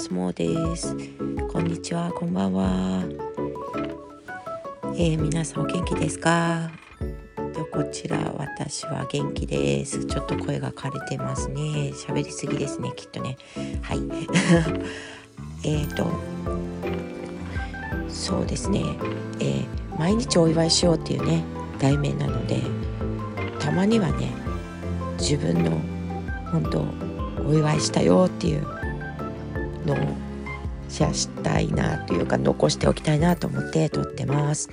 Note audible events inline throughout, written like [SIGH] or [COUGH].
ますもうです。こんにちは。こんばんは。えー、皆さんお元気ですか？とこちら私は元気です。ちょっと声が枯れてますね。喋りすぎですねきっとね。はい。[LAUGHS] えっとそうですね、えー、毎日お祝いしようっていうね題名なのでたまにはね自分の本当お祝いしたよっていうのシェアしたいなというか残しておきたいなと思って撮ってます。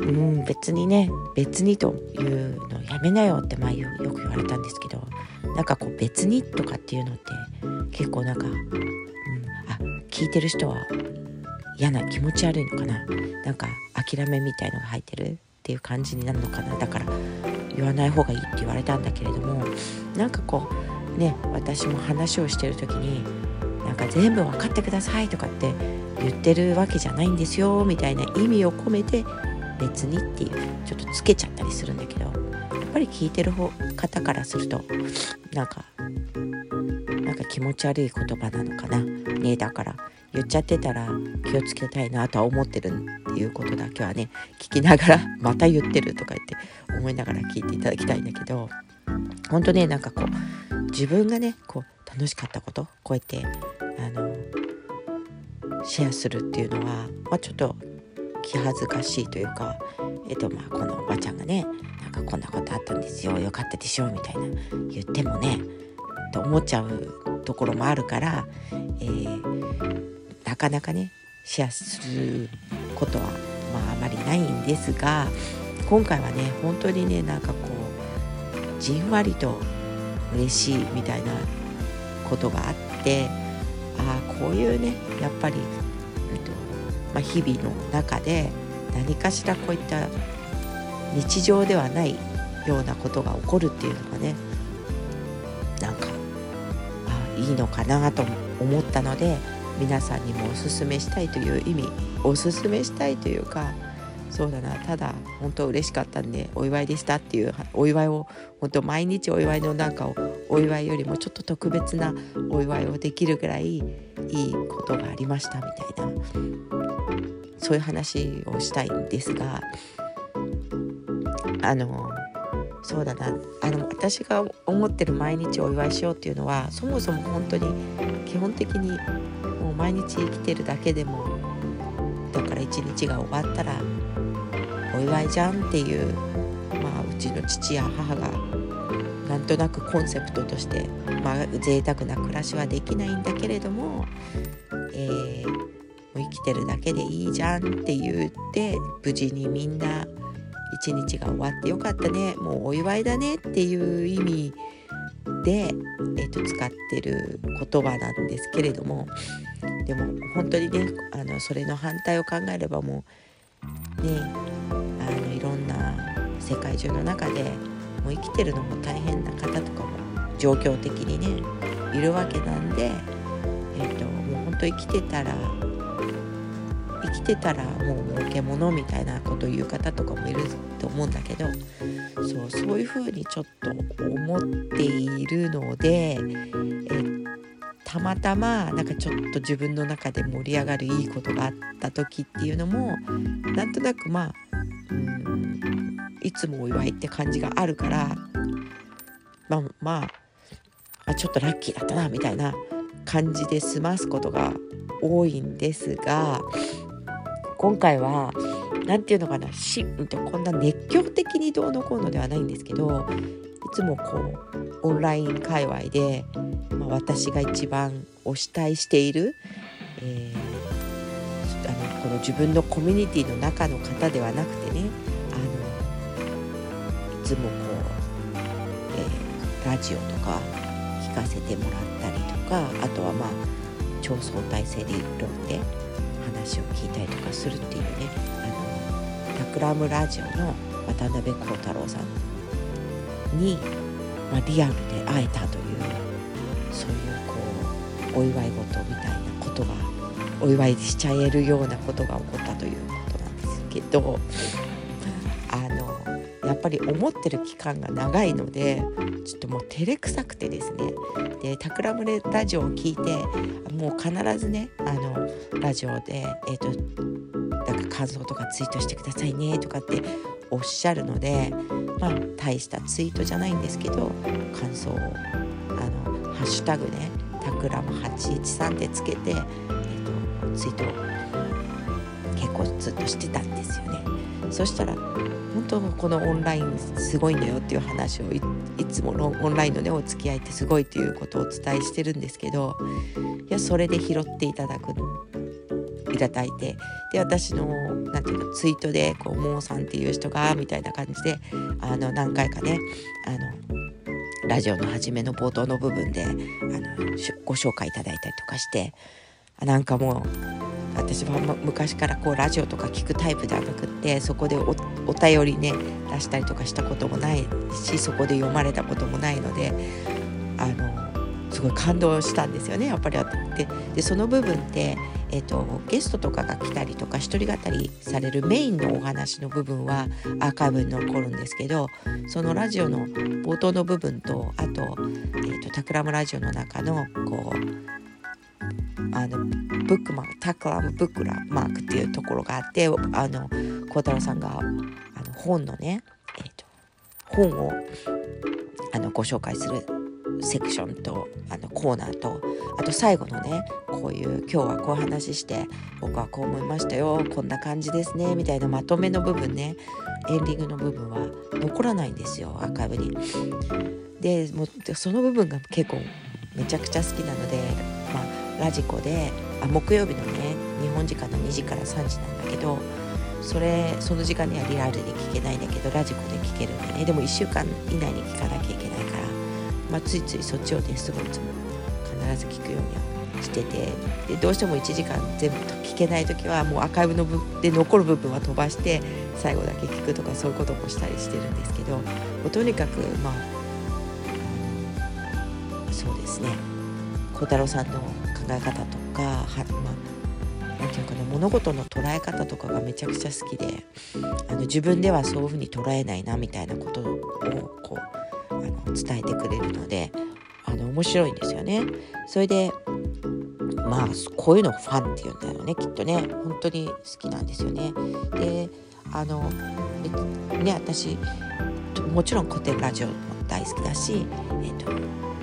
うん別にね別にというのやめなよって前よく言われたんですけどなんかこう別にとかっていうのって結構なんか、うん、あ聞いてる人は嫌な気持ち悪いのかななんか諦めみたいのが入ってるっていう感じになるのかなだから言わない方がいいって言われたんだけれどもなんかこうね私も話をしてる時になんか全部分かってくださいとかって言ってるわけじゃないんですよみたいな意味を込めて別にっていうちょっとつけちゃったりするんだけどやっぱり聞いてる方からするとなんかなんか気持ち悪い言葉なのかなねだから言っちゃってたら気をつけたいなとは思ってるっていうことだけはね聞きながらまた言ってるとか言って思いながら聞いていただきたいんだけど本当ねなんかこう自分がねこう楽しかったことこうやってあのシェアするっていうのは、まあ、ちょっと気恥ずかしいというか、えっとまあ、このおばちゃんがねなんかこんなことあったんですよよかったでしょみたいな言ってもねと思っちゃうところもあるから、えー、なかなかねシェアすることは、まあ、あまりないんですが今回はね本当にねなんかこうじんわりと嬉しいみたいなことがあってああこういうねやっぱり、えっとまあ、日々の中で何かしらこういった日常ではないようなことが起こるっていうのがねなんかあいいのかなと思ったので皆さんにもおすすめしたいという意味おすすめしたいというかそうだな。ただ本当嬉しかったんでお祝いでしたっていうお祝いを本当毎日お祝いのなんかをお祝いよりもちょっと特別なお祝いをできるぐらいいいことがありましたみたいな。そういう話をしたいんですがあのそうだな。あの私が思ってる毎日お祝いしようっていうのはそもそも本当に基本的にもう毎日生きてるだけでもだから一日が終わったら祝いじゃんっていう、まあ、うちの父や母がなんとなくコンセプトとして、まあ、贅沢な暮らしはできないんだけれども、えー、もう生きてるだけでいいじゃんって言って無事にみんな一日が終わってよかったね。もうお祝いだねっていう意味で、えー、と使ってる言葉なんですけれどもでも本当にねあのそれの反対を考えればもうね世界中の中でもう生きてるのも大変な方とかも状況的にねいるわけなんで、えーと、もうほんと生きてたら生きてたらもう儲けものみたいなことを言う方とかもいると思うんだけどそうそういうふうにちょっと思っているので、えたまたまなんかちょっと自分の中で盛り上がるいいことがあった時っていうのもなんとなくまあいつもお祝いって感じがあるからまあまあちょっとラッキーだったなみたいな感じで済ますことが多いんですが今回は何て言うのかなしんとこんな熱狂的にどうのこうのではないんですけどいつもこうオンライン界隈で、まあ、私が一番推したいしている、えー、あのこの自分のコミュニティの中の方ではなくてねつもこう、えー、ラジオとか聞かせてもらったりとかあとはまあ超相対性理論で話を聞いたりとかするっていうねあのタクラムラジオの渡辺幸太郎さんに、まあ、リアルで会えたというそういうこうお祝い事みたいなことがお祝いしちゃえるようなことが起こったということなんですけどやっぱり思ってる期間が長いのでちょっともう照れくさくてですねでタクラムレラジオを聞いてもう必ずねあのラジオでえ、ー、となんか感想とかツイートしてくださいねとかっておっしゃるのでまあ大したツイートじゃないんですけど感想をあのハッシュタグねタクラム813ってつけて、えーと、ツイートを結構ずっとしてたんですよね。そしたら本当このオンラインすごいんだよっていう話をいつもオンラインのねお付き合いってすごいっていうことをお伝えしてるんですけどいやそれで拾っていただくいただいてで私の何て言うのツイートでこう「モーさんっていう人が」みたいな感じであの何回かねあのラジオの初めの冒頭の部分であのご紹介いただいたりとかしてなんかもう私は昔からこうラジオとか聞くタイプではなくってそこでお便りね出したりとかしたこともないしそこで読まれたこともないのであのすごい感動したんですよねやっぱりででその部分ってえーと、ゲストとかが来たりとか一人語りされるメインのお話の部分はアーカイブに残るんですけどそのラジオの冒頭の部分とあと,、えーと、タクラムラジオの中のこうあのブックマークタクラムブックラマークっていうところがあってあの孝太郎さんがあの本のね、えーと本をあのご紹介するセクションとあのコーナーとあと最後のねこういう今日はこう話して僕はこう思いましたよこんな感じですねみたいなまとめの部分ねエンディングの部分は残らないんですよアーカイブに。でもうその部分が結構めちゃくちゃ好きなので、ラジコであ木曜日のね日本時間の2時から3時なんだけどそれその時間にはリアルで聞けないんだけどラジコで聞けるんでね。でも1週間以内に聞かなきゃいけないからまあ、ついついそっちをテストノーツも必ず聞くようにはしててでどうしても1時間全部聞けない時はもうアーカイブの部で残る部分は飛ばして最後だけ聞くとかそういうこともしたりしてるんですけどとにかくまあそうですね。孝太郎さんのえ方とかは、まあ、なんていうかな物事の捉え方とかがめちゃくちゃ好きであの自分ではそういうふうに捉えないなみたいなことをこうあの伝えてくれるのであの面白いんですよね。それでまあこういうのファンっていうんだよねきっとね本当に好きなんですよね。であのね私もちろん古典ラジオも大好きだし、えっと、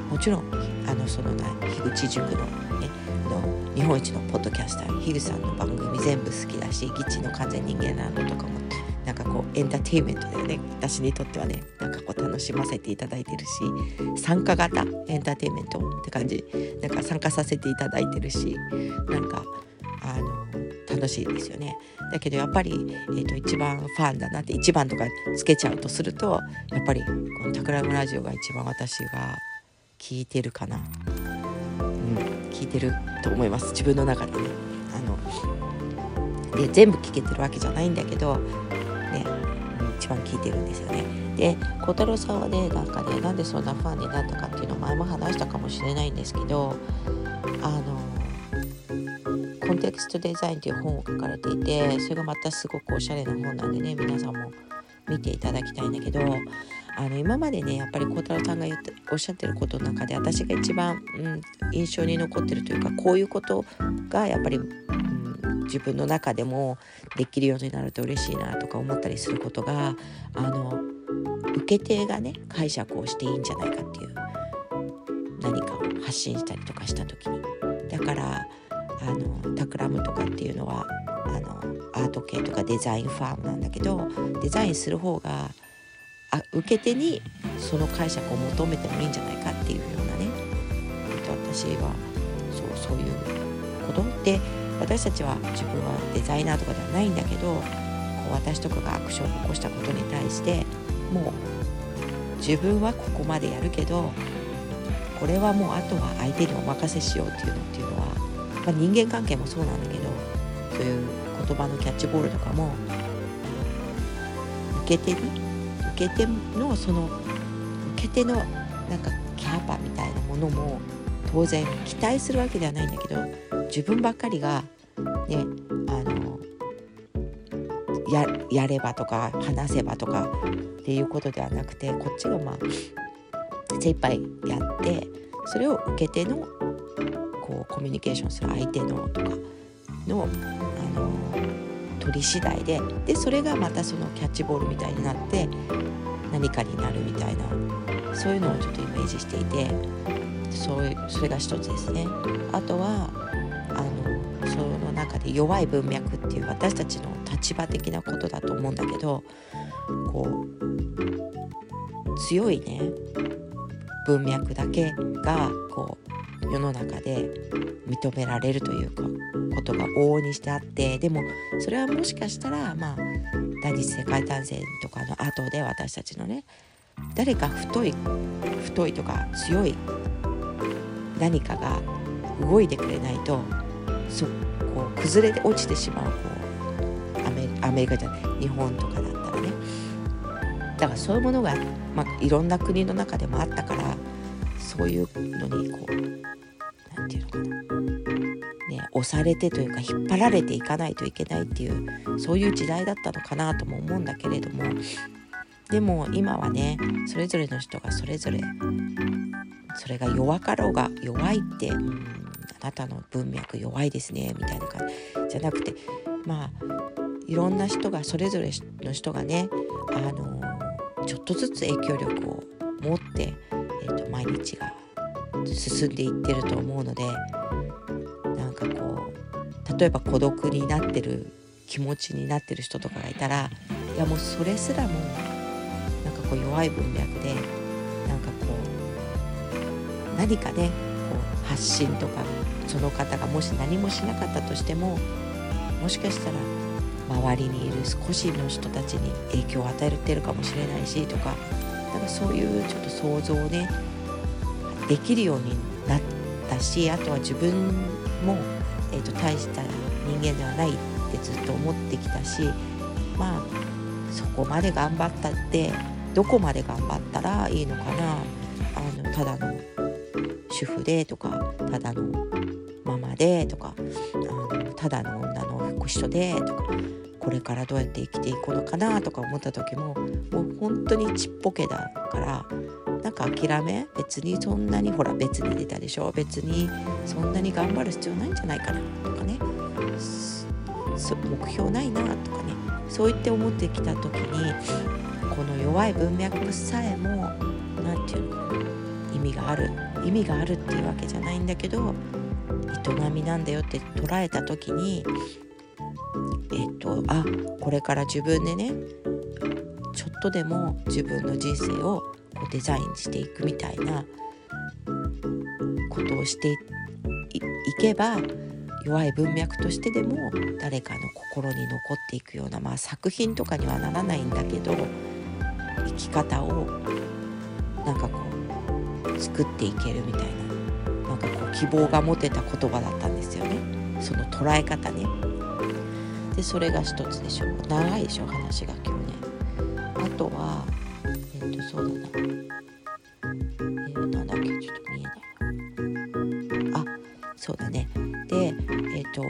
もちろんあのその樋口塾の日本一のポッドキャスター樋口さんの番組全部好きだし「ギチの完全人間ランド」とかもなんかこうエンターテインメントだよね。私にとってはねなんかこう楽しませていただいてるし参加型エンターテインメントって感じ。なんか参加させていただいてるしなんかあの楽しいですよね。だけどやっぱり、えーと、一番ファンだなって1番とかつけちゃうとするとやっぱりこの「タクラムラジオ」が一番私が聞いてるかな。聞いてると思います自分の中でねあので全部聞けてるわけじゃないんだけどね一番聞いてるんですよね。で孝太郎さんはねなんかねなんでそんなファンになったかっていうのを前も話したかもしれないんですけどあのコンテクストデザインっていう本を書かれていてそれがまたすごくおしゃれな本なんでね皆さんも見ていただきたいんだけどあの今までねやっぱり孝太郎さんが言っておっしゃってることの中で私が一番、うん、印象に残ってるというかこういうことがやっぱり、うん自分の中でもできるようになると嬉しいなとか思ったりすることがあの受け手がね解釈をしていいんじゃないかっていう何かを発信したりとかした時に。だからあのタクラムとかっていうのはあのアート系とかデザインファームなんだけどデザインする方があ受け手にその解釈を求めてもいいんじゃないかっていうようなね。私はそうそういうこと。で私たちは自分はデザイナーとかではないんだけどこう私とかがアクションを起こしたことに対してもう自分はここまでやるけどこれはもうあとは相手にお任せしようっていうのっていうのは、まあ、人間関係もそうなんだけどそういう言葉のキャッチボールとかも受け手に受け手のその受け手のなんかキャパみたいなものも当然期待するわけではないんだけど自分ばっかりがねあのややればとか話せばとかっていうことではなくてこっちがまあ精一杯やってそれを受け手のこうコミュニケーションする相手のとかの、あの取り次第ででそれがまたそのキャッチボールみたいになって何かになるみたいなそういうのをちょっとイメージしていてそういうそれが一つですね。あとはあのその中で弱い文脈っていう私たちの立場的なことだと思うんだけどこう強いね文脈だけがこう世の中で認められるというかことが往々にしてあってでもそれはもしかしたらまあ第二次世界大戦とかの後で私たちのね誰か太い太いとか強い何かが動いてくれないとそこう崩れて落ちてしまうこうアメアメリカじゃない日本とかだったらね。だからそういうものが、まあ、いろんな国の中でもあったからそういうのにこう、押されてというか引っ張られていかないといけないっていうそういう時代だったのかなとも思うんだけれども。でも今はねそれぞれの人がそれぞれそれが弱かろうが弱いって、うん、あなたの文脈弱いですねみたいな感じじゃなくてまあいろんな人がそれぞれの人がねあのちょっとずつ影響力を持って、えーと、毎日が進んでいってると思うので例えば孤独になってる気持ちになってる人とかがいたらいやもうそれすらもなんかこう弱い文脈でなんかこう何かねこう発信とかその方がもし何もしなかったとしてももしかしたら周りにいる少しの人たちに影響を与えてるかもしれないしとかだかそういうちょっと想像をねできるようになったしあとは自分も、えーと、大した人間ではないってずっと思ってきたしまあそこまで頑張ったってどこまで頑張ったらいいのかなあのただの主婦でとかただのママでとかあのただの女の人でとかこれからどうやって生きていくのかなとか思った時ももう本当にちっぽけだからなんか諦め別にそんなにほら別に出たでしょ？別にそんなに頑張る必要ないんじゃないかなとかね。目標ないなとかね。そう言って思ってきた時にこの弱い文脈さえも何て言うの？意味がある。意味があるっていうわけじゃないんだけど営みなんだよって捉えた時にえっとあこれから自分でねちょっとでも自分の人生をデザインしていくみたいなことをしていけば弱い文脈としてでも誰かの心に残っていくような、まあ、作品とかにはならないんだけど生き方をなんかこう作っていけるみたいななんかこう希望が持てた言葉だったんですよね。その捉え方ね。でそれが一つでしょう。長いでしょ話が今日ね。あとはそうだなえー、なんだっけちょっと見えない。なあそうだね。でえっ、ー、と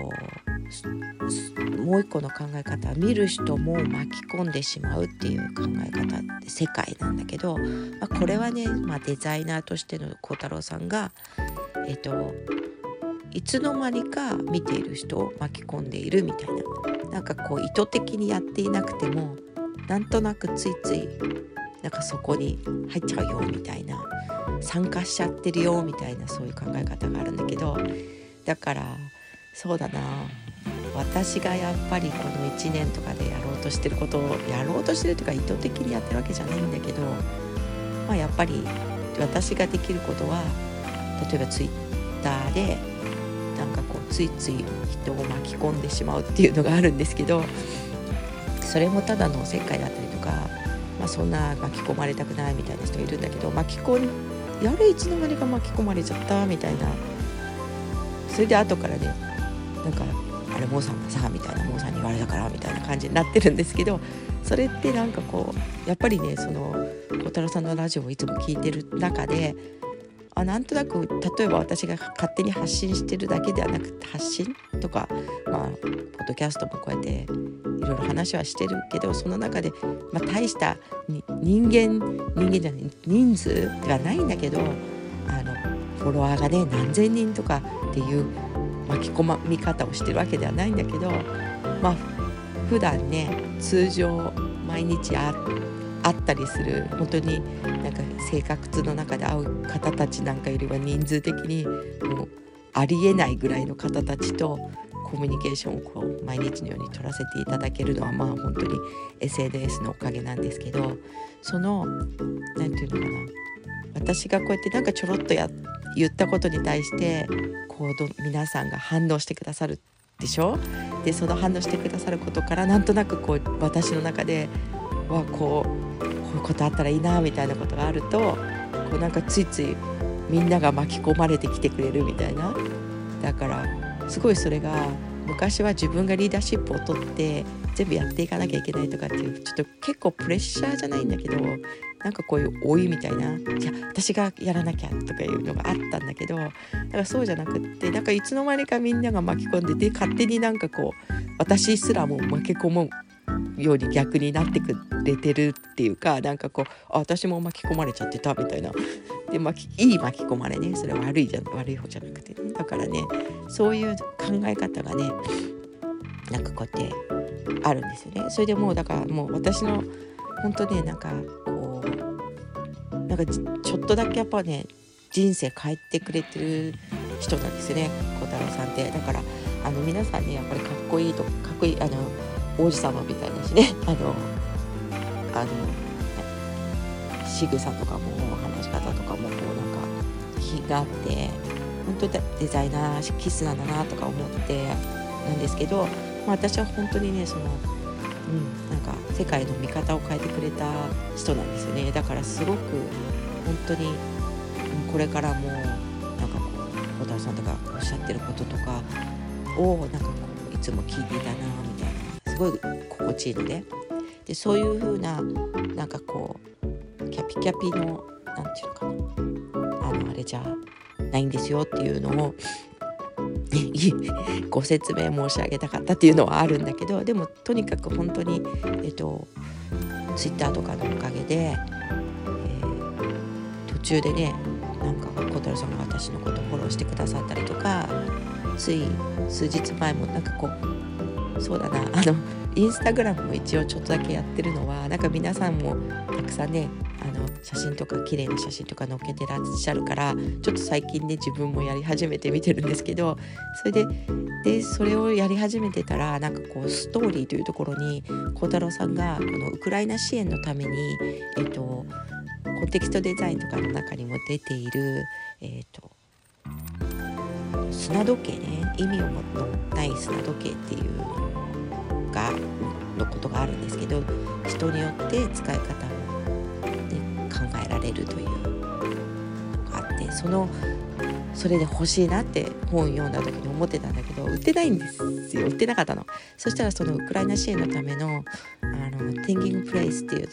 もう一個の考え方は見る人も巻き込んでしまうっていう考え方って世界なんだけど、まあ、これはね、まあ、デザイナーとしての孝太郎さんがえっ、といつの間にか見ている人を巻き込んでいるみたいな。なんかこう意図的にやっていなくてもなんとなくついついなんかそこに入っちゃうよみたいな参加しちゃってるよみたいなそういう考え方があるんだけどだからそうだな。私がやっぱりこの1年とかでやろうとしてることをやろうとしてるというか意図的にやってるわけじゃないんだけどまあやっぱり私ができることは例えばツイッターでなんかこうついつい人を巻き込んでしまうっていうのがあるんですけどそれもただの世界だったりとか、まあ、そんな巻き込まれたくないみたいな人いるんだけど巻き込んやれいつの間にか巻き込まれちゃったみたいな。それで後からねなんかあれモーさんがさみたいなモーさんに言われたからみたいな感じになってるんですけどそれってなんかこうやっぱりねその小太郎さんのラジオをいつも聞いてる中であなんとなく例えば私が勝手に発信してるだけではなくて発信？とかまあポッドキャストもこうやっていろいろ話はしてるけどその中で、まあ、大した人間人間じゃない人数ではないんだけどあのフォロワーがね何千人とかっていう巻き込み方をしてるわけではないんだけどまあ普段ね通常毎日会ってたりする本当になんか生活の中で会う方たちなんかよりは人数的にもうありえないぐらいの方たちとコミュニケーションをこう毎日のように取らせていただけるのはまあ本当に SNS のおかげなんですけどその何て言うのかな私がこうやってなんかちょろっとや言ったことに対してこう皆さんが反応してくださるでしょ？でその反応してくださることからなんとなくこう私の中ではこうこういうことあったらいいなみたいなことがあるとこうなんかついついみんなが巻き込まれてきてくれるみたいな。だからすごいそれが昔は自分がリーダーシップを取って全部やっていかなきゃいけないとかっていうちょっと結構プレッシャーじゃないんだけどなんかこういう老いみたいないや私がやらなきゃとかいうのがあったんだけどだからそうじゃなくってなんかいつの間にかみんなが巻き込んでて勝手になんかこう私すらも巻き込むように逆になってくれてるっていうかなんかこう私も巻き込まれちゃってたみたいな。で巻きいい巻き込まれね。それは悪いじゃ悪い方じゃなくてね。だからねそういう考え方がねなんかこうやってあるんですよね。それでもうだからもう私の本当ねなんかこうなんかちょっとだけやっぱね人生変えてくれてる人なんですよね。小太郎さんって。だからあの皆さんねやっぱりかっこいいとかっこいいあの王子様みたいだしね。[LAUGHS] あのあの仕草とかも話し方とかもこうなんか品があって本当にデザイナーキスなんだなとか思ってなんですけど、まあ、私は本当にねその、うん、なんか世界の見方を変えてくれた人なんですよね。だからすごく本当にこれからもなんかこう小田さんとかおっしゃってることとかをなんかこういつも聞いていたなみたいな。ごい心地いいのででそういう風ななんかこうキャピキャピの何て言うのかな。あのあれじゃないんですよっていうのを [LAUGHS] ご説明申し上げたかったっていうのはあるんだけどでもとにかく本当にえっとツイッターとかのおかげで、えー、途中でねなんか小太郎さんが私のことフォローしてくださったりとかつい数日前もなんかこうそうだな。あのインスタグラムも一応ちょっとだけやってるのはなんか皆さんもたくさんねあの写真とか綺麗な写真とか載っけてらっしゃるからちょっと最近ね自分もやり始めて見てるんですけどそれででそれをやり始めてたらなんかこうストーリーというところに孝太郎さんがこのウクライナ支援のためにえっとコンテキストデザインとかの中にも出ているえっと砂時計ね意味を持ったない砂時計っていうのがのことがあるんですけど人によって使い方も、ね、考えられるというのがあってそのそれで欲しいなって本読んだ時に思ってたんだけど売ってないんですよ。売ってなかったの。そしたらそのウクライナ支援のためのあのテンギングプレイスっていう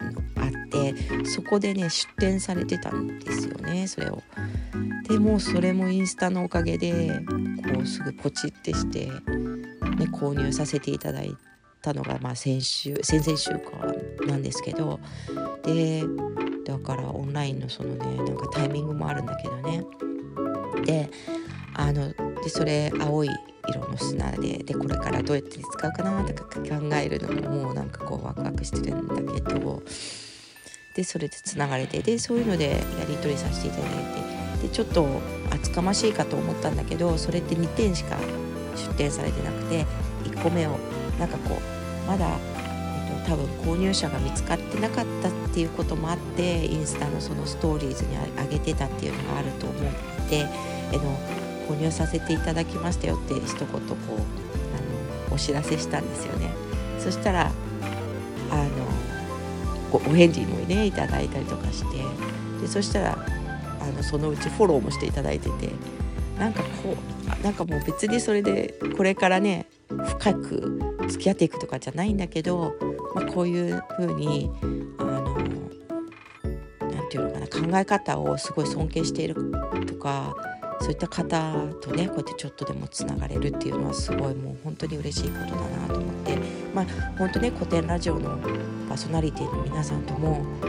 のがあってそこでね出展されてたんですよねそれを。でもそれもインスタのおかげでこうすぐポチってして、ね、購入させていただいたのが、まあ、先週先々週かなんですけどでだからオンラインのそのねなんかタイミングもあるんだけどね。であのでそれ青い色の砂ででこれからどうやって使うかなとか考えるのももうなんかこうワクワクしてるんだけどでそれでつながれてでそういうのでやり取りさせていただいてでちょっと厚かましいかと思ったんだけどそれって2点しか出展されてなくて1個目をなんかこうまだ、えっと、多分購入者が見つかってなかったっていうこともあってインスタのそのストーリーズに上げてたっていうのがあると思ってあの購入させていただきましたよって一言こうあのお知らせしたんですよね。そしたらあのお返事もねいただいたりとかしてでそしたらあのそのうちフォローもしていただいててなんかこうなんかもう別にそれでこれからね深く付き合っていくとかじゃないんだけど、まあ、こういう風にあの何て言うのかな考え方をすごい尊敬しているとかそういった方とねこうやってちょっとでもつながれるっていうのはすごいもう本当に嬉しいことだなと思ってまあ本当ね古典ラジオのパーソナリティの皆さんともあ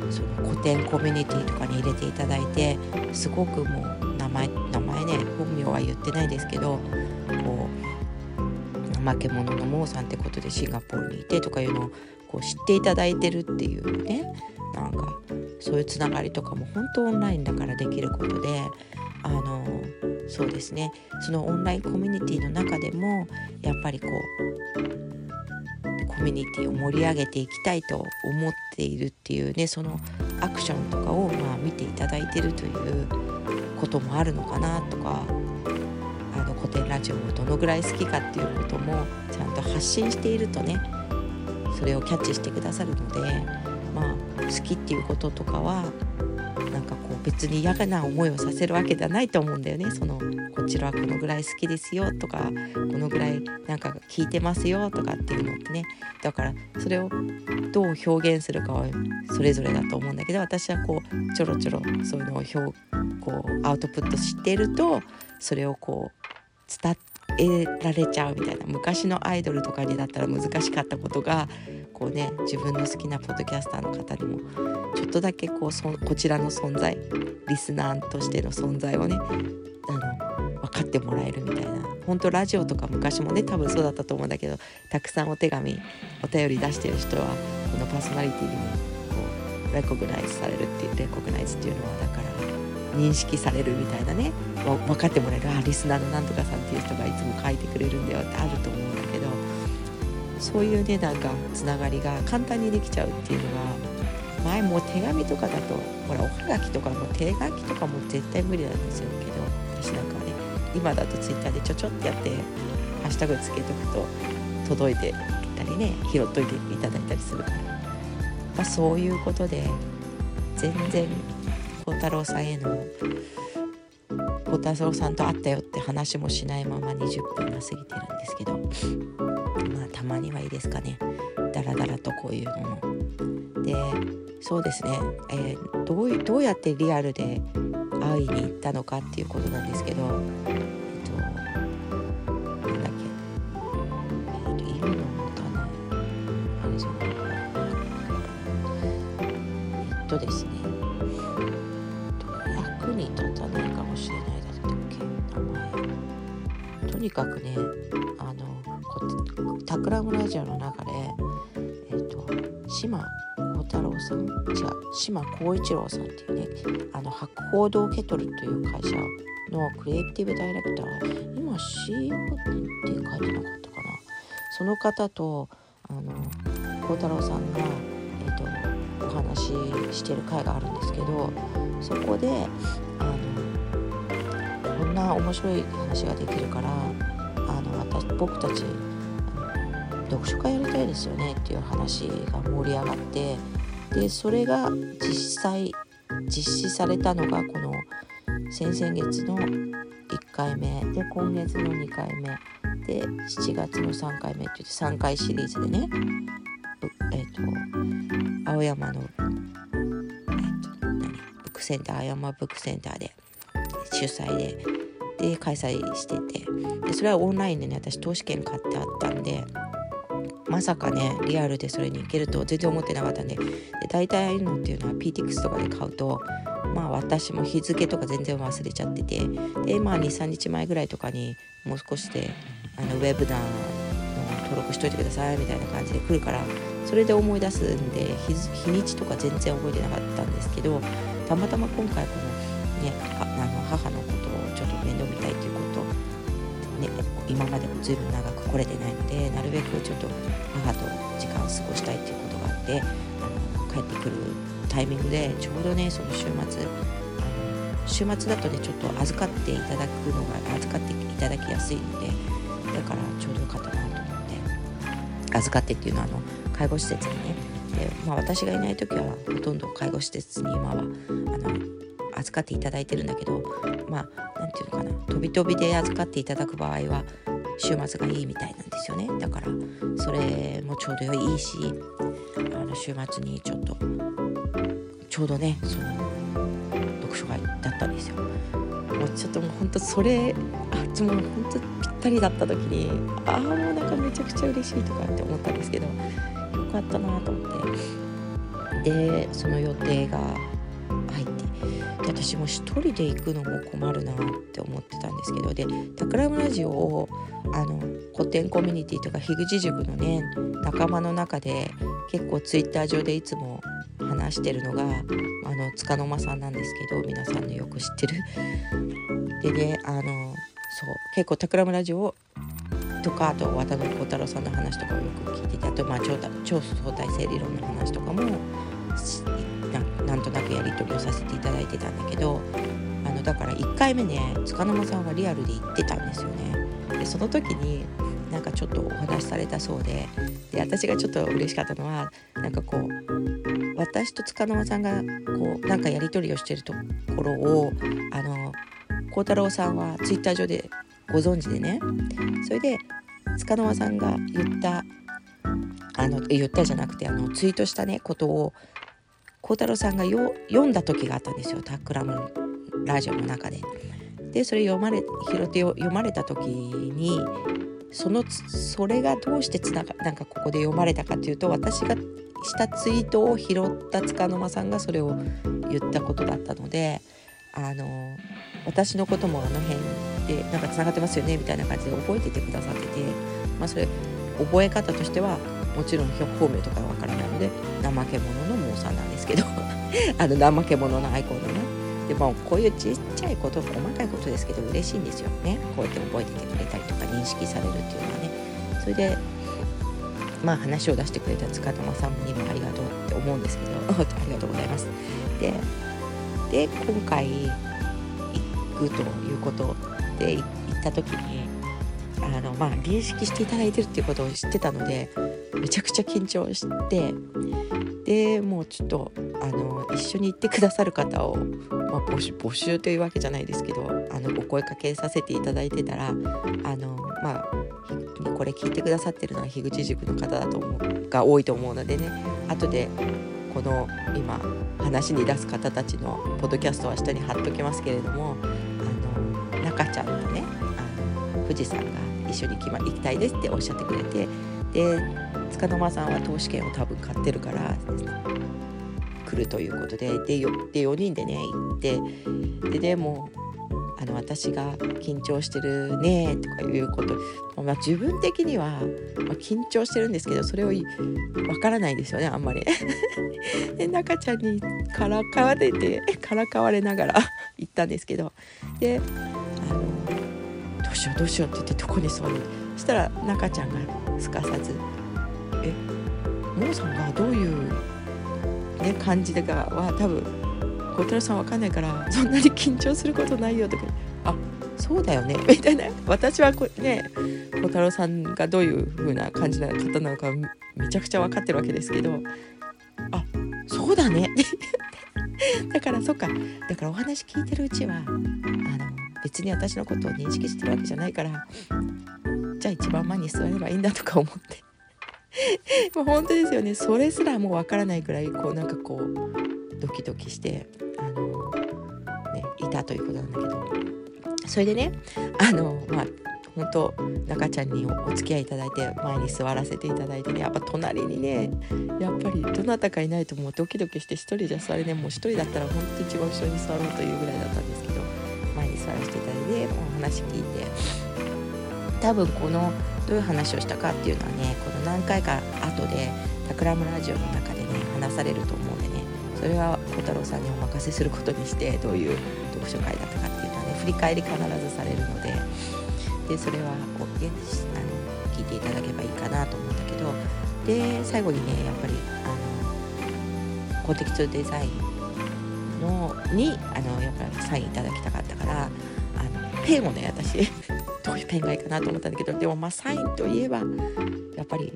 のその古典コミュニティとかに入れていただいてすごくもう前名前ね本名は言ってないですけどこう怠け者のモーさんってことでシンガポールにいてとかいうのをこう知っていただいてるっていうねなんかそういうつながりとかも本当オンラインだからできることであのそうですね。そのオンラインコミュニティの中でもやっぱりこうコミュニティを盛り上げていきたいと思っているっていうねそのアクションとかをまあ見ていただいてるということもあるのかなとかあの古典ラジオをどのぐらい好きかっていうこともちゃんと発信しているとねそれをキャッチしてくださるのでまあ好きっていうこととかはなんか別に嫌な思いをさせるわけではないと思うんだよね。そのこちらはこのぐらい好きですよ。とかこのぐらいなんか聞いてますよとかっていうのってね。だからそれをどう表現するかはそれぞれだと思うんだけど私はこうちょろちょろそういうのを表こうアウトプットしてるとそれをこう伝えられちゃうみたいな。昔のアイドルとかにだったら難しかったことがこうね自分の好きなポッドキャスターの方にもちょっとだけこうそこちらの存在リスナーとしての存在をねあの分かってもらえるみたいな。本当ラジオとか昔もね多分そうだったと思うんだけどたくさんお手紙お便り出してる人はこのパーソナリティにもこうレコグナイズされるっていうレコグナイズっていうのはだから認識されるみたいなね分かってもらえる。あリスナーのなんとかさんっていう人がいつも書いてくれるんだよってあると思うんだそういうねなんかつながりが簡単にできちゃうっていうのが前もう手紙とかだとほらおはがきとかも手書きとかも絶対無理なんですよけど私なんかはね今だとツイッターでちょちょってやってハッシュタグつけとくと届いてきたりね拾っといていただいたりするから、まあ、そういうことで全然孝太郎さんへの孝太郎さんと会ったよって話もしないまま20分が過ぎてるんですけど。まあたまにはいいですかね。ダラダラとこういうのも。でそうですね、えー、どうどうやってリアルで会いに行ったのかっていうことなんですけど、えっと、なんだっけ、えっと、いるのかな。あれじゃないえっとですね。役に立たないかもしれないだったっけ。名前。とにかくねラムラジオの中でえっと島幸太郎さん違う島光一郎さんっていうねあの博報堂ケトルという会社のクリエイティブダイレクター今 CEO って書いてなかったかな。その方とあの孝太郎さんが、えーと、お話ししてる会があるんですけどそこであのこんな面白い話ができるからあの私僕たち読書会やりたいですよねっていう話が盛り上がってでそれが実際実施されたのがこの先々月の1回目で今月の2回目で7月の3回目って言って3回シリーズでねえっ、ー、と青山の、えーと、何？ブックセンター青山ブックセンターで主催でで開催しててでそれはオンラインでね私投資券買ってあったんでまさかねリアルでそれに行けると全然思ってなかったんで。で大体ああいうのっていうのは PTX とかで買うとまあ私も日付とか全然忘れちゃってて。でまあ23日前ぐらいとかにもう少しであのウェブダーの登録しといてくださいみたいな感じで来るからそれで思い出すんで日にちとか全然覚えてなかったんですけどたまたま今回このねあの母のことをちょっと面倒見たいというね、今までも随分長く来れてないのでなるべくちょっと母と時間を過ごしたいっていうことがあってあの帰ってくるタイミングでちょうどねその週末週末だとねちょっと預かっていただくのが預かっていただきやすいのでだからちょうどよかったなと思って預かってっていうのはあの介護施設にねで、まあ、私がいない時はほとんど介護施設に今はあの預かっていただいてるんだけどまあ何て言うのかな飛び飛びで預かっていただく場合は週末がいいみたいなんですよね。だからそれもちょうどいいしあの週末にちょっとちょうどねその読書会だったんですよ。もうちょっともうほんとそれあっちもほんとぴったりだった時にああもうなんかめちゃくちゃ嬉しいとかって思ったんですけどよかったなと思って。でその予定がで私も一人で行くのも困るなって思ってたんですけどで「タクラジオ」をあの古典コミュニティとか樋口塾のね仲間の中で結構ツイッター上でいつも話してるのがあの束の間さんなんですけど皆さんのよく知ってる。でねあのそう結構「タクラムラジオ」とかあと渡辺幸太郎さんの話とかをよく聞いててあとまあ超超相対性理論の話とかもなんとなくやり取りをさせていただいてたんだけどあのだから1回目ね束の間さんはリアルで行ってたんですよね。でその時になんかちょっとお話しされたそうでで私がちょっと嬉しかったのはなんかこう私と束の間さんがこうなんかやり取りをしてるところをあの孝太郎さんはツイッター上でご存知でねそれで束の間さんが言ったあの言ったじゃなくてあのツイートしたねことを孝太郎さんがよ読んだ時があったんですよタックラムラジオの中で。でそれ読まれ拾って読まれた時にそのそれがどうしてつながなんかここで読まれたかというと私がしたツイートを拾った束の間さんがそれを言ったことだったのであの私のこともあの辺でなんかつながってますよねみたいな感じで覚えててくださってて、まあ、それ覚え方としてはもちろん方面とかわからないので怠け者のモーさんなんですけど [LAUGHS] あの怠け者のアイコンのね。でもこういうちっちゃいこと細かいことですけど嬉しいんですよね。こうやって覚えててくれたりとか認識されるっていうのはね。それでまあ話を出してくれた塚友さんにもありがとうって思うんですけど [LAUGHS] ありがとうございます。でで今回行くということで行った時にあのまあ認識していただいてるっていうことを知ってたのでめちゃくちゃ緊張してでもうちょっとあの一緒に行ってくださる方を、まあ、募集募集というわけじゃないですけどあのお声かけさせていただいてたらあのまあこれ聞いてくださってるのは樋口塾の方だと思うが多いと思うのでね後でこの今話に出す方たちのポッドキャストは下に貼っときますけれどもあの中ちゃんのねあの富士山が一緒に行き,、たいですっておっしゃってくれてで塚の間さんは投資券を多分ってるから来るということででで4人でね行ってででもあの私が緊張してるねとかいうこと、まあ、自分的には、まあ、緊張してるんですけどそれをわからないですよねあんまり。[LAUGHS] で中ちゃんにからかわれてからかわれながら [LAUGHS] 行ったんですけど。であのどうしようどうしようって言ってどこに座るそしたら中ちゃんがすかさず「え？モーさんがどういう、ね、感じだかは多分孝太郎さんわかんないからそんなに緊張することないよ」とか「あそうだよね」みたいな私はこね孝太郎さんがどういう風な感じな方なのかめちゃくちゃ分かってるわけですけど「あそうだね」だからそっか。だからお話聞いてるうちはあの別に私のことを認識してるわけじゃないからじゃあ一番前に座ればいいんだとか思って。[LAUGHS] もう本当ですよね。それすらもうわからないくらいこうなんかこうドキドキしてあの、ね、いたということなんだけど。それでねあのまあ本当中ちゃんにお付き合いいただいて前に座らせていただいてねやっぱ隣にねやっぱりどなたかいないともうドキドキして1人じゃ座れねもう1人だったら本当一番後ろに座ろうというぐらいだったんですけど前に座らせていただいてお話聞いて。多分このどういう話をしたかっていうのはねこの何回か後で「タクラムラジオ」の中でね話されると思うんでねそれは小太郎さんにお任せすることにしてどういう読書会だったかっていうのはね振り返り必ずされるのででそれはこう、ね、あの聞いていただけばいいかなと思うんだけどで最後にねやっぱりあのコンテキストデザインのにあのやっぱりサインいただきたかったからペンをね私 [LAUGHS] どういうペンがいいかなと思ったんだけどでもまあサインといえばやっぱり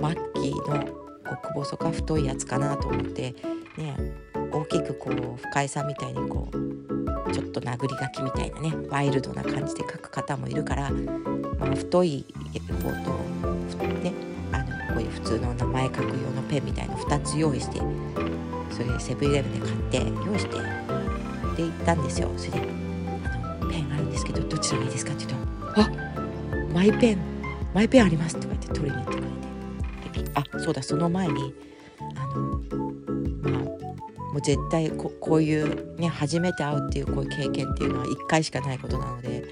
マッキーの極細か太いやつかなと思ってね大きくこう深井さんみたいにこうちょっと殴り書きみたいなねワイルドな感じで書く方もいるから、まあ、太い方とねあのこういう普通の名前書く用のペンみたいな2つ用意してそれセブンイレブンで買って用意してで行ったんですよ。それでですけどどちらがいいですかって言うと「あマイペンマイペンあります」とか言って取りに行ってくれてあそうだその前にあのまあもう絶対こういうね初めて会うっていうこういう経験っていうのは1回しかないことなので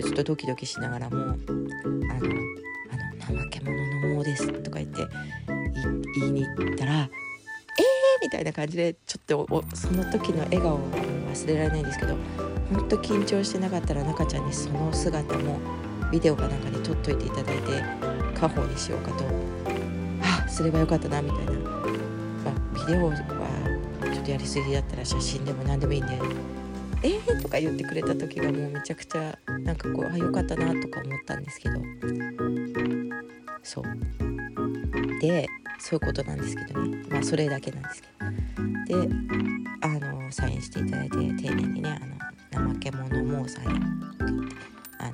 ちょっとドキドキしながらも「あのあの怠け者のもうです」とか言って言いに行ったら「!」みたいな感じでちょっとその時の笑顔を忘れられないんですけど本当緊張してなかったら中ちゃんにその姿もビデオかなんかに撮っといていただいて家宝にしようかと。あすればよかったなみたいな、まあ、ビデオはちょっとやりすぎだったら写真でも何でもいいんで。えー？とか言ってくれた時がもうめちゃくちゃなんかこうあよかったなとか思ったんですけど。そう。でそういうことなんですけどね。まあそれだけなんですけど。であのサインしていただいて丁寧にねあの怠け者もサインってあの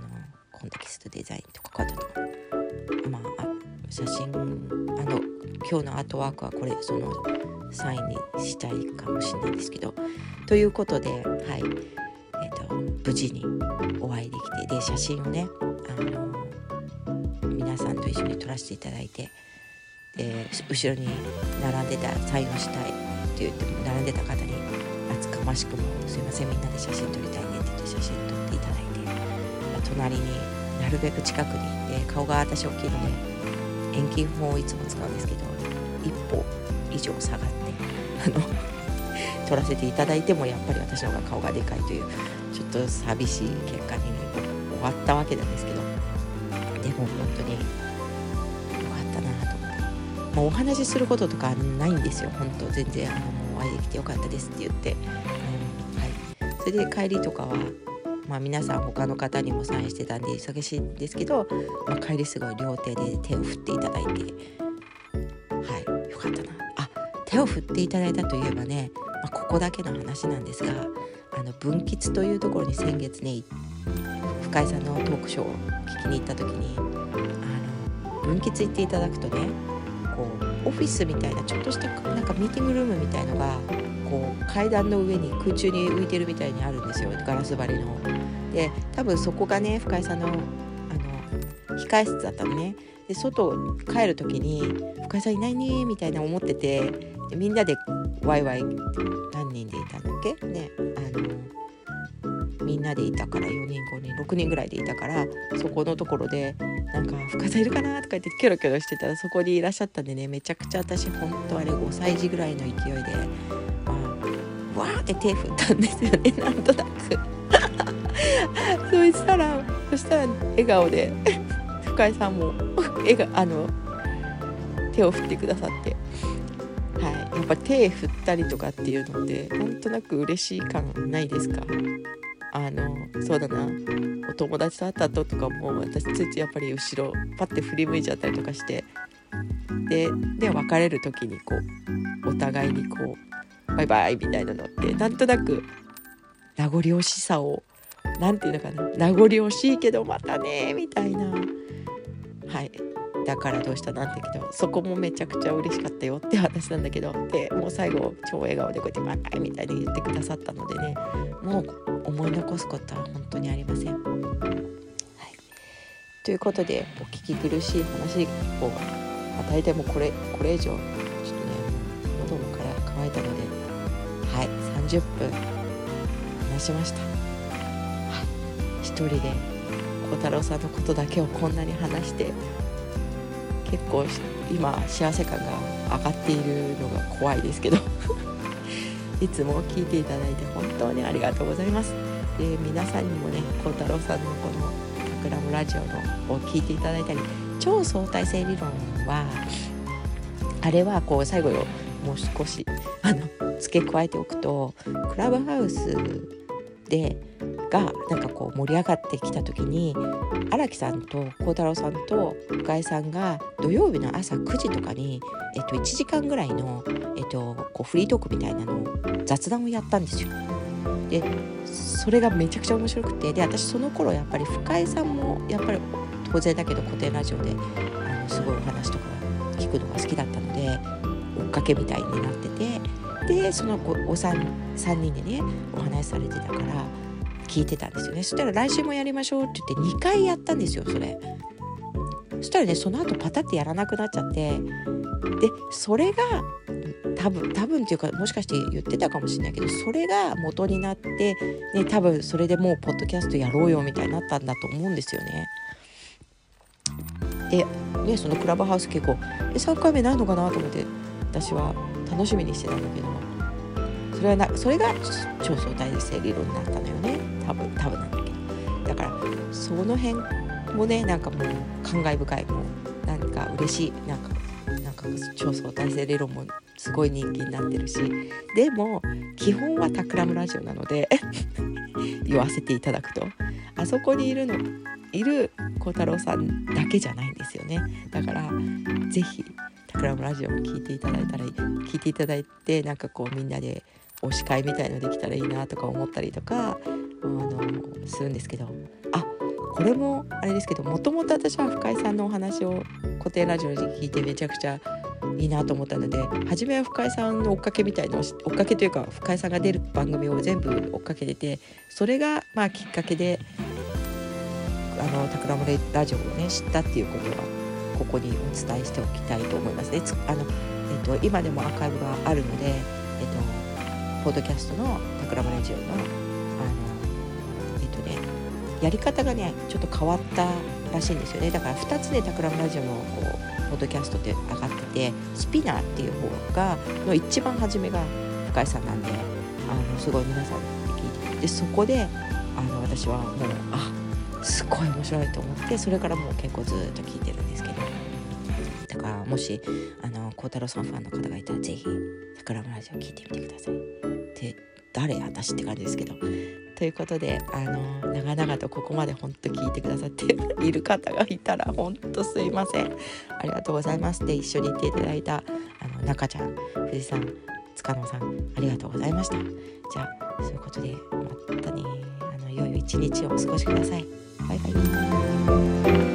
コンテキストデザインとか書いたとか。まあ写真あの今日のアートワークはこれそのサインにしたいかもしれないんですけど。ということではい。えーと、無事にお会いできてで写真をねあの皆さんと一緒に撮らせていただいてで後ろに並んでたサインをしたいって言って並んでた方に厚かましくも「すいませんみんなで写真撮りたいね」って言って写真撮っていただいてま隣になるべく近くにいて顔が私大きいので遠近法をいつも使うんですけど一歩以上下がって [LAUGHS] あの撮らせていただいてもやっぱり私の方が顔がでかいというちょっと寂しい結果に終わったわけなんですけどでも本当にもうお話しすることとかないんですよ。本当全然。あのお会いできてよかったですって言って、うんはい、それで帰りとかはまあ、皆さん他の方にもサインしてたんで忙しいんですけど、まあ、帰りすごい両手で手を振っていただいて。はい。よかったな。あ手を振っていただいたといえばね、まあ、ここだけの話なんですがあの分吉というところに先月ね深井さんのトークショーを聞きに行った時にあの分吉行っていただくとねオフィスみたいなちょっとしたなんかミーティングルームみたいのがこう階段の上に空中に浮いてるみたいにあるんですよガラス張りの。で多分そこがね深井さんの？あの？控え室だったの？ね。で外帰る時に「深井さんいないね」みたいな思っててみんなでワイワイ何人でいたんだっけねみんなでいたから4人5人6人ぐらいでいたからそこのところでなんか「深さいるかな?」とか言ってキョロキョロしてたらそこにいらっしゃったんでねめちゃくちゃ私本当あれ5歳児ぐらいの勢いでわーって手振ったんですよね [LAUGHS] なんとなく。[LAUGHS] そしたらそしたら笑顔で深井さんも笑顔あの手を振ってくださって。はい。やっぱ手振ったりとかっていうのってなんとなく嬉しい感ないですか？あのそうだな。お友達と会った後とかも私ついついやっぱり後ろパッて振り向いちゃったりとかして。でで別れる時にこうお互いにこうバイバイみたいなのってなんとなく名残惜しさを何て言うのかな。名残惜しいけどまたねみたいな。はい。だからどうしたなんてけどそこもめちゃくちゃ嬉しかったよって話なんだけどでもう最後超笑顔でこうやってバイバイみたいに言ってくださったのでねもう思い残すことは本当にありません。はい、ということでお聞き苦しい話を、まあ、大体もうこれこれ以上ちょっとね喉もから乾いたのではい30分話しました、はい、一人で孝太郎さんのことだけをこんなに話して結構今幸せ感が上がっているのが怖いですけど。[LAUGHS] いつも聞いていただいて本当にありがとうございます。で皆さんにもね孝太郎さんのこの「タクラムラジオの」を聞いていただいたり超相対性理論はあれはこう最後よもう少しあの付け加えておくとクラブハウスでがなんかこう盛り上がってきた時に荒木さんと幸太郎さんと深井さんが土曜日の朝9時とかに、えっと、1時間ぐらいの、えっと、こうフリートークみたいなのを雑談をやったんですよ。でそれがめちゃくちゃ面白くてで私その頃やっぱり深井さんもやっぱり当然だけど古典ラジオであのすごいお話とか聞くのが好きだったので追っかけみたいになっててでそのお三3人でねお話しされてたから聞いてたんですよね。そしたら来週もやりましょうって言って2回やったんですよそれ。そしたらねその後パタってやらなくなっちゃってでそれが多分多分っていうかもしかして言ってたかもしれないけどそれが元になって、ね、多分それでもうポッドキャストやろうよみたいになったんだと思うんですよね。で、ね、そのクラブハウス結構え3回目ないのかなと思って私は楽しみにしてたんだけど。それはなそれが超相対性理論になったのよね。多分多分なんだけど。だからその辺もねなんかもう感慨深いもうなんか嬉しいなんかなんか超相対性理論もすごい人気になってるし。でも基本はタクラムラジオなので [LAUGHS] 言わせていただくと。あそこにいるのいる孝太郎さんだけじゃないんですよね。だから是非タクラムラジオも聞いていただいたら聞いていただいてなんかこうみんなで推し会みたいのできたらいいなとか思ったりとかあのするんですけどあこれもあれですけどもともと私は深井さんのお話を固定ラジオで聞いてめちゃくちゃいいなと思ったので初めは深井さんの追っかけみたいな追っかけというか深井さんが出る番組を全部追っかけててそれがまあきっかけであのタクラムラジオをね知ったっていうことはここにお伝えしておきたいと思いますね。あのえっと、今でもアーカイブがあるので、ポッドキャストのタクラムラジオのあのえっとねやり方がねちょっと変わったらしいんですよね。だから2つでタクラムラジオのこうポッドキャストって上がっててスピナーっていう方がの一番初めが深井さんなんであのすごい皆さん聞いてでそこであの私はもうあすごい面白いと思ってそれからもう結構ずっと聞いてるんですけど。だからもしあの孝太郎さんファンの方がいたら是非「桜ラジオ」聞いてみてください。で誰私って感じですけど。ということであの長々とここまで本当聞いてくださっている方がいたら本当すいません。ありがとうございます。で一緒に行っていただいたあの中ちゃん藤さん塚野さんありがとうございました。じゃあそういうことでまたねあの良い一日をお過ごしください。バイバイ。